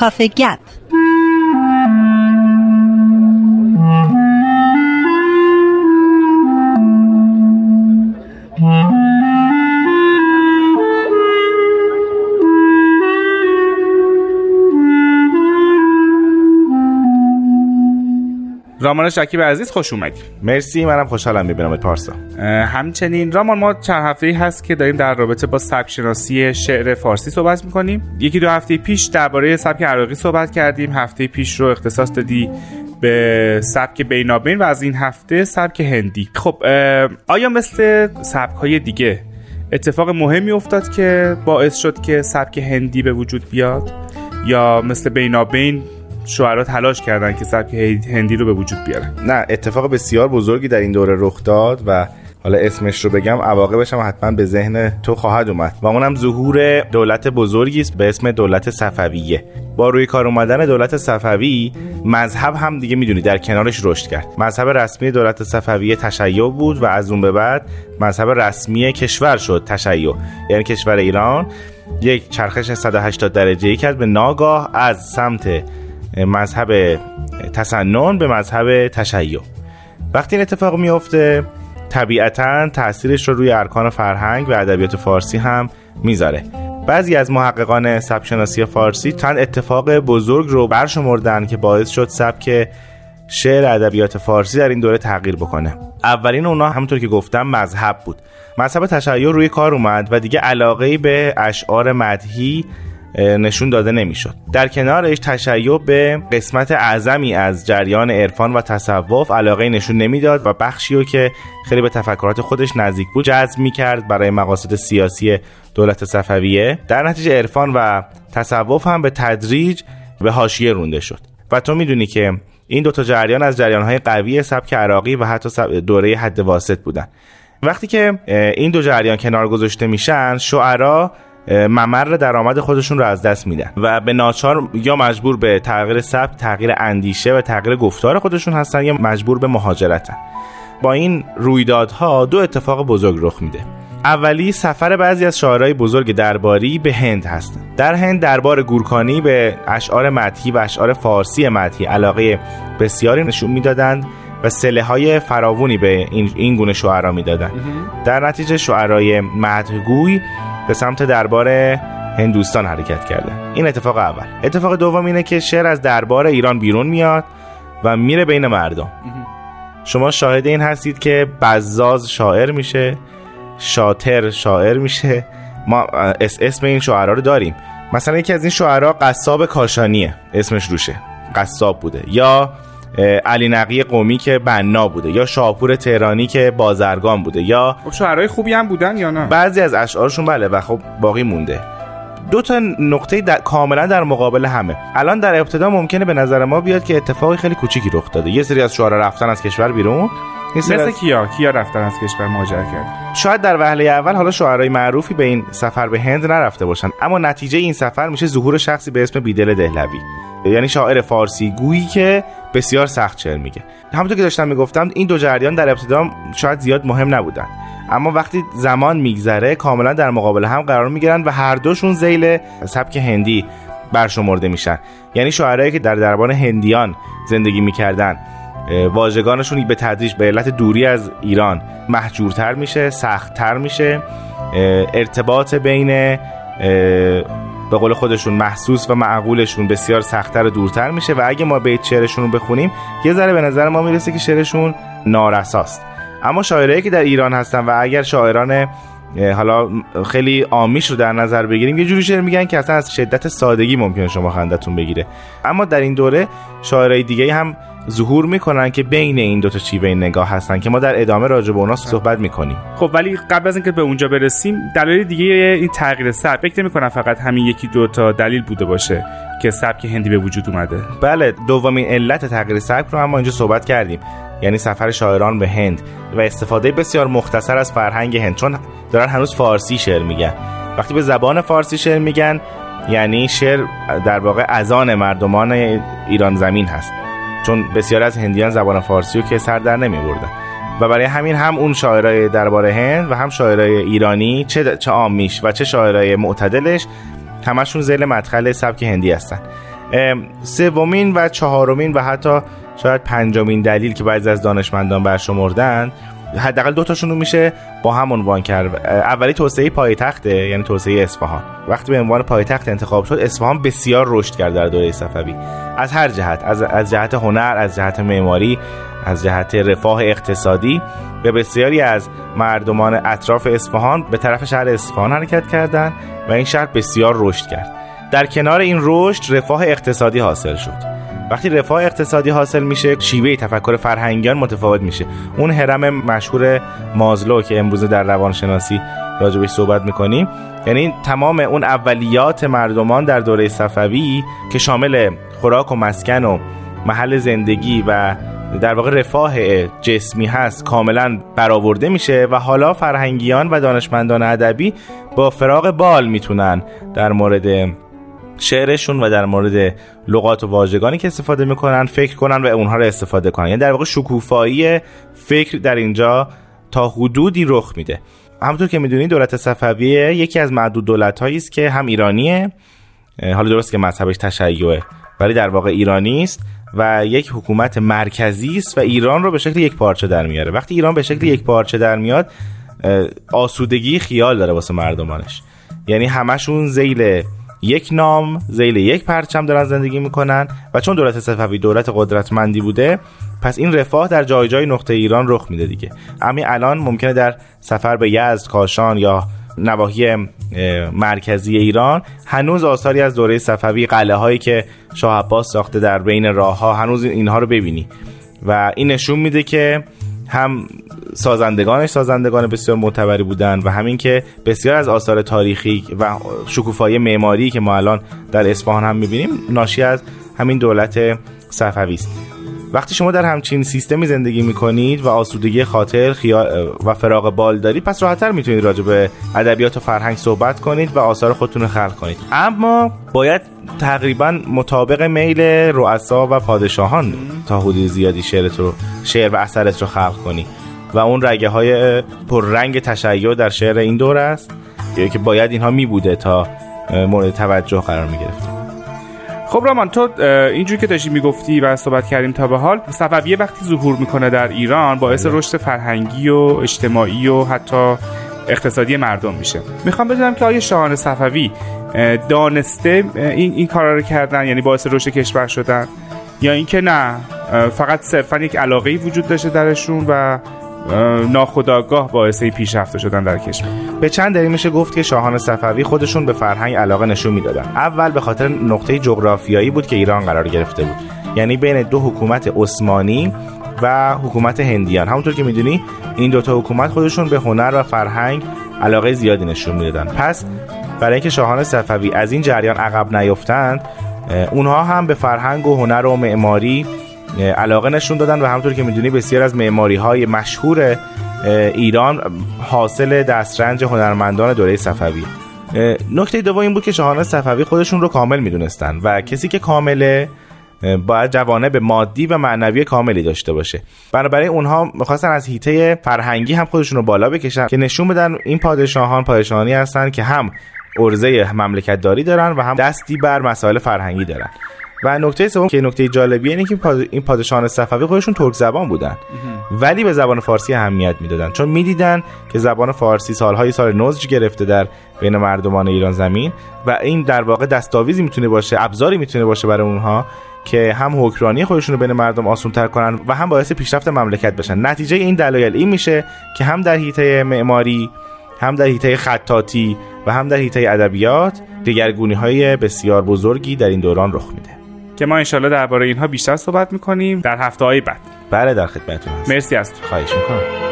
Coffee Gap. رامان شکیب عزیز خوش اومدید مرسی منم خوشحالم می‌بینم پارسا. همچنین رامان ما چند هفته ای هست که داریم در رابطه با سبک شناسی شعر فارسی صحبت می‌کنیم. یکی دو هفته پیش درباره سبک عراقی صحبت کردیم. هفته پیش رو اختصاص دادی به سبک بینابین و از این هفته سبک هندی. خب آیا مثل سبک های دیگه اتفاق مهمی افتاد که باعث شد که سبک هندی به وجود بیاد؟ یا مثل بینابین شعرا تلاش کردن که سبک هندی رو به وجود بیارن. نه اتفاق بسیار بزرگی در این دوره رخ داد و حالا اسمش رو بگم عواقبش هم حتما به ذهن تو خواهد اومد. و اونم ظهور دولت بزرگی است به اسم دولت صفویه. با روی کار اومدن دولت صفوی مذهب هم دیگه می‌دونی در کنارش رشد کرد. مذهب رسمی دولت صفویه تشیع بود و از اون به بعد مذهب رسمی کشور شد تشیع. یعنی کشور ایران یک چرخش 180 درجه ای کرد به ناگاه از سمت مذهب تسنن به مذهب تشیع. وقتی این اتفاق میفته طبیعتا تاثیرش رو روی ارکان فرهنگ و ادبیات فارسی هم می‌ذاره. بعضی از محققان سبک فارسی چند اتفاق بزرگ رو برشمردن که باعث شد سبک شعر ادبیات فارسی در این دوره تغییر بکنه. اولین اونا همونطور که گفتم مذهب بود. مذهب تشیع روی کار اومد و دیگه علاقه به اشعار مدهی نشون داده نمی‌شد. در کنارش تشیع به قسمت اعظمی از جریان عرفان و تصوف علاقه نشون نمی‌داد و بخشی رو که خیلی به تفکرات خودش نزدیک بود جذب می‌کرد برای مقاصد سیاسی دولت صفویه. در نتیجه عرفان و تصوف هم به تدریج به حاشیه رونده شد. و تو می‌دونی که این دوتا جریان از جریانهای قوی سبک عراقی و حتی دوره حد واسط بودن. وقتی که این دو جریان کنار گذاشته میشن شعرا ممر درآمد خودشون رو از دست میدن و به ناچار یا مجبور به تغییر سبک تغییر اندیشه و تغییر گفتار خودشون هستن یا مجبور به مهاجرتن. با این رویدادها دو اتفاق بزرگ رخ میده. اولی سفر بعضی از شاعرای بزرگ درباری به هند هستند در هند دربار گورکانی به اشعار مدهی و اشعار فارسی مدهی علاقه بسیاری نشون می‌دادند و سله های فراوونی به این, این گونه شعرا می‌دادند در نتیجه شعرای مدهگوی به سمت دربار هندوستان حرکت کرده. این اتفاق اول. اتفاق دوم اینه که شعر از دربار ایران بیرون میاد و میره بین مردم. شما شاهد این هستید که بزاز شاعر میشه شاتر شاعر میشه. ما اسم این شعرا رو داریم. مثلا یکی از این شعرا قصاب کاشانیه. اسمش روشه. قصاب بوده. یا علی نقی قومی که بنا بوده یا شاپور تهرانی که بازرگان بوده یا خب شعرهای خوبی هم بودن یا نه؟ بعضی از اشعارشون بله و خب باقی مونده. دو تا نقطه در... کاملا در مقابل همه. الان در ابتدا ممکنه به نظر ما بیاد که اتفاقی خیلی کوچیکی رخ داده. یه سری از شعرا رفتن از کشور بیرون مثل کیا؟ کیا رفتن از کشور مهاجرت کرد؟ شاید در وهله اول حالا شعرهای معروفی به این سفر به هند نرفته باشن اما نتیجه این سفر میشه ظهور شخصی به اسم بیدل دهلوی. یعنی شاعر فارسی گویی که بسیار سخت شعر میگه. همونطور که داشتم می‌گفتم این دو جریان در ابتدا شاید زیاد مهم نبودن. اما وقتی زمان میگذره کاملا در مقابل هم قرار می‌گیرن و هر دوشون زیل سبک هندی برشمرده میشن. یعنی شاعرایی که در دربان هندیان زندگی می‌کردن. واژگانشون به تدریج به علت دوری از ایران محجورتر میشه سختتر میشه. ارتباط بین به قول خودشون محسوس و معقولشون بسیار سختتر و دورتر میشه و اگه ما بیت شعرشون رو بخونیم یه ذره به نظر ما می‌رسه که شعرشون نارساست. اما شاعرایی که در ایران هستن و اگر شاعران حالا خیلی آمیش رو در نظر بگیریم یه جوری شعر میگن که اصلا از شدت سادگی ممکنه شما خندتون بگیره. اما در این دوره شاعرای دیگه هم ظهور می‌کنن که بین این دوتا چیوه نگاه هستن که ما در ادامه راجع به اونا صحبت می‌کنیم. خب ولی قبل از اینکه به اونجا برسیم دلایل دیگه این تغییر سبک فکر می‌کنم فقط همین یکی دوتا دلیل بوده باشه که سبک هندی به وجود اومده. بله دومین علت تغییر سبک رو هم ما اینجا صحبت کردیم. یعنی سفر شاعران به هند و استفاده بسیار مختصر از فرهنگ هند چون دارن هنوز فارسی شعر میگن. وقتی به زبان فارسی شعر میگن یعنی شعر در واقع اذان مردمان ایران زمین هست. چون بسیار از هندیان زبان فارسی رو که سر در نمی بردن و برای همین هم اون شاعرای دربار هند و هم شاعرای ایرانی چه چه آمیش و چه شاعرای معتدلش همشون زیل مدخل سبک هندی هستن. سومین و چهارمین و حتی شاید پنجمین دلیل که بعضی از دانشمندان برشمردن حداقل دو تاشون رو میشه با هم عنوان کرد اولی توسعه پایتخته یعنی توسعه اصفهان. وقتی به عنوان پایتخت انتخاب شد اصفهان بسیار رشد کرد در دوره صفوی. از هر جهت از, از جهت هنر از جهت معماری از جهت رفاه اقتصادی به بسیاری از مردمان اطراف اصفهان به طرف شهر اصفهان حرکت کردند و این شهر بسیار رشد کرد. در کنار این رشد رفاه اقتصادی حاصل شد. وقتی رفاه اقتصادی حاصل میشه شیوه تفکر فرهنگیان متفاوت میشه. اون هرم مشهور مازلو که امروز در روانشناسی راجبش صحبت می‌کنیم. یعنی تمام اون اولیات مردمان در دوره صفوی که شامل خوراک و مسکن و محل زندگی و در واقع رفاه جسمی هست کاملا برآورده میشه و حالا فرهنگیان و دانشمندان ادبی با فراغ بال می‌تونن در مورد شعرشون و در مورد لغات و واژگانی که استفاده می‌کنن فکر کنن و اونها رو استفاده کنن. یعنی در واقع شکوفایی فکر در اینجا تا حدودی رخ میده. همونطور که می‌دونید دولت صفویه یکی از معدود دولت است که هم ایرانیه حالا درست که مذهبش تشیعه ولی در واقع ایرانی است و یک حکومت مرکزی است و ایران رو به شکل یک پارچه در میاره. وقتی ایران به شکل یک پارچه در میاد آسودگی خیال داره واسه مردمانش. یعنی همشون زیل یک نام زیل یک پرچم دارن زندگی می‌کنن و چون دولت صفوی دولت قدرتمندی بوده پس این رفاه در جای جای نقطه ایران رخ میده دیگه. امی الان ممکنه در سفر به یزد کاشان یا نواحی مرکزی ایران هنوز آثاری از دوره صفوی قلعه هایی که شاه عباس ساخته در بین راه ها هنوز اینها رو ببینی. و این نشون میده که هم سازندگانش سازندگان بسیار معتبری بودن و همین که بسیار از آثار تاریخی و شکوفایی معماری که ما الان در اصفهان هم می‌بینیم ناشی از همین دولت صفوی است. وقتی شما در همچین سیستمی زندگی می‌کنید و آسودگی خاطر خیال و فراغ بال دارید پس راحتتر می‌تونید راجع به ادبیات و فرهنگ صحبت کنید و آثار خودتون خلق کنید. اما باید تقریبا مطابق میل رؤسا و پادشاهان تا حدود زیادی شعرت رو شعر و اثرت رو خلق کنی. و اون رگه های پررنگ تشیع در شعر این دور است که باید اینها می بوده تا مورد توجه قرار می گرفت خب رامان تو اینجوری که داشتی می‌گفتی و صحبت کردیم تا به حال صفویه وقتی ظهور می‌کنه در ایران باعث بله. رشد فرهنگی و اجتماعی و حتی اقتصادی مردم میشه. می‌خوام بدونم که آیا شاهان صفوی دانسته این این کارا رو کردن؟ یعنی باعث رشد کشور شدن؟ یا اینکه نه فقط صرفا یک علاقه وجود داشته درشون و ناخداگاه باعث پیشرفته شدن در کشور. به چند دلیل میشه گفت که شاهان صفوی خودشون به فرهنگ علاقه نشون می‌دادن. اول به خاطر نقطه جغرافیایی بود که ایران قرار گرفته بود. یعنی بین دو حکومت عثمانی و حکومت هندیان. همونطور که می‌دونی این دوتا حکومت خودشون به هنر و فرهنگ علاقه زیادی نشون می‌دادن. پس برای اینکه شاهان صفوی از این جریان عقب نیفتند اونها هم به فرهنگ و هنر و معماری علاقه نشون دادن و همونطور که می‌دونی بسیار از معماری های مشهور ایران حاصل دسترنج هنرمندان دوره صفوی. نکته دوم این بود که شاهان صفوی خودشون رو کامل می‌دونستن و کسی که کامله باید به مادی و معنوی کاملی داشته باشه. بنابراین اونها می‌خواستن از هیته فرهنگی هم خودشون رو بالا بکشن که نشون بدن این پادشاهان پادشاهانی هستن که هم ارزه مملکت داری دارن و هم دستی بر مسائل فرهنگی دارن. و نکته سوم که نکته جالبیه اینه که این پادشاهان صفوی خودشون ترک زبان بودن. ولی به زبان فارسی اهمیت می‌دادن. چون می‌دیدن که زبان فارسی سالهای سال نضج گرفته در بین مردمان ایران زمین و این در واقع دستاویزی می‌تونه باشه ابزاری می‌تونه باشه برای اونها که هم حکمرانی خودشون رو بین مردم آسان تر کنن و هم باعث پیشرفت مملکت بشن. نتیجه این دلایل این میشه که هم در حیطه معماری هم در حیطه خطاطی و هم در حیطه ادبیات دگرگونی های بسیار بزرگی در این دوران رخ میده. که ما انشالله درباره اینها بیشتر صحبت می‌کنیم در هفته های بعد. بله در خدمتتون مرسی از خواهش می‌کنم.